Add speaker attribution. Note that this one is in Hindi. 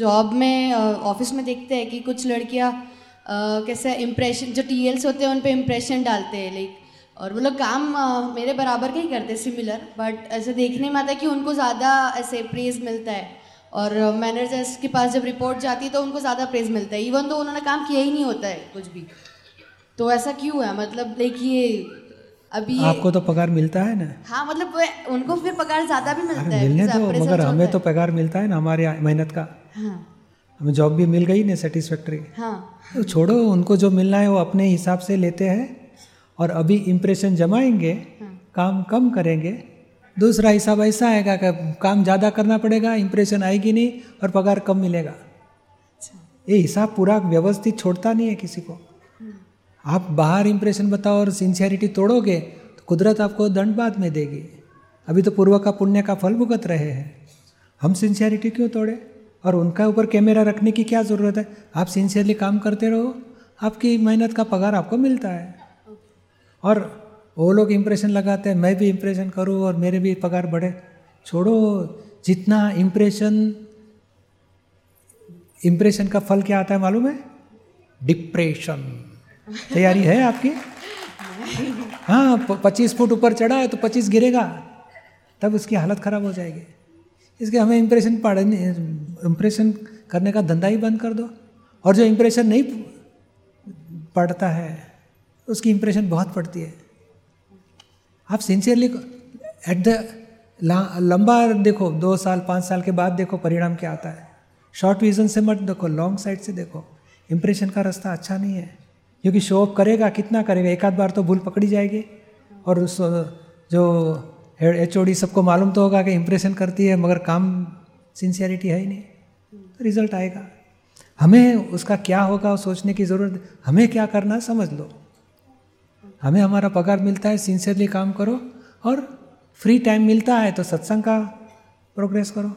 Speaker 1: जॉब में ऑफ़िस में देखते हैं कि कुछ लड़कियाँ कैसे इम्प्रेशन जो टी होते हैं उन पे इम्प्रेशन डालते हैं लाइक और वो लोग काम मेरे बराबर का ही करते हैं सिमिलर बट ऐसे देखने में आता है कि उनको ज़्यादा ऐसे प्रेज मिलता है और मैनेजर्स के पास जब रिपोर्ट जाती है तो उनको ज़्यादा प्रेज मिलता है इवन तो उन्होंने काम किया ही नहीं होता है कुछ भी। तो ऐसा क्यों है? मतलब देखिए अभी ये
Speaker 2: आपको तो पगार मिलता है ना?
Speaker 1: हाँ मतलब उनको फिर पगार ज़्यादा भी मिलता है
Speaker 2: मिलने दो मगर हमें तो। पगार मिलता है ना हमारे मेहनत का।
Speaker 1: हाँ।
Speaker 2: हमें जॉब भी मिल गई ना सेटिस्फैक्ट्री
Speaker 1: हाँ।
Speaker 2: तो छोड़ो उनको जो मिलना है वो अपने हिसाब से लेते हैं और अभी इम्प्रेशन जमाएँगे हाँ। काम कम करेंगे। दूसरा हिसाब ऐसा आएगा कि काम ज़्यादा करना पड़ेगा इम्प्रेशन आएगी नहीं और पगार कम मिलेगा। ये हिसाब पूरा व्यवस्थित छोड़ता नहीं है किसी को। आप बाहर इम्प्रेशन बताओ और सिंसियरिटी तोड़ोगे तो कुदरत आपको दंड बाद में देगी। अभी तो पूर्व का पुण्य का फल भुगत रहे हैं। हम सिंसियरिटी क्यों तोड़े? और उनका ऊपर कैमरा रखने की क्या ज़रूरत है? आप सिंसियरली काम करते रहो। आपकी मेहनत का पगार आपको मिलता है। और वो लोग इम्प्रेशन लगाते हैं, मैं भी इम्प्रेशन करूँ और मेरे भी पगार बढ़े। छोड़ो, जितना इम्प्रेशन इम्प्रेशन का फल क्या आता है मालूम है? डिप्रेशन तैयारी है आपकी? हाँ पच्चीस फुट ऊपर चढ़ा है तो पच्चीस गिरेगा। तब उसकी हालत खराब हो जाएगी। इसके हमें इम्प्रेशन पढ़ने इम्प्रेशन करने का धंधा ही बंद कर दो। और जो इम्प्रेशन नहीं पढ़ता है, उसकी इम्प्रेशन बहुत पड़ती है। आप सिंसियरली एट द लंबा देखो, दो साल, पाँच साल के बाद देखो परिणाम क्या आता है। शॉर्ट विजन से मत देखो लॉन्ग साइड से देखो। इम्प्रेशन का रास्ता अच्छा नहीं है। क्योंकि शो ऑफ़ करेगा, कितना करेगा? एक आध बार तो भूल पकड़ी जाएगी। और उस, जो एच ओ डी सबको मालूम तो होगा कि इंप्रेशन करती है, मगर काम सिंसियरिटी है ही नहीं। तो रिज़ल्ट आएगा। हमें उसका क्या होगा सोचने की ज़रूरत, हमें क्या करना है, समझ लो। हमें हमारा पगार मिलता है सिंसियरली काम करो, और फ्री टाइम मिलता है तो सत्संग का प्रोग्रेस करो।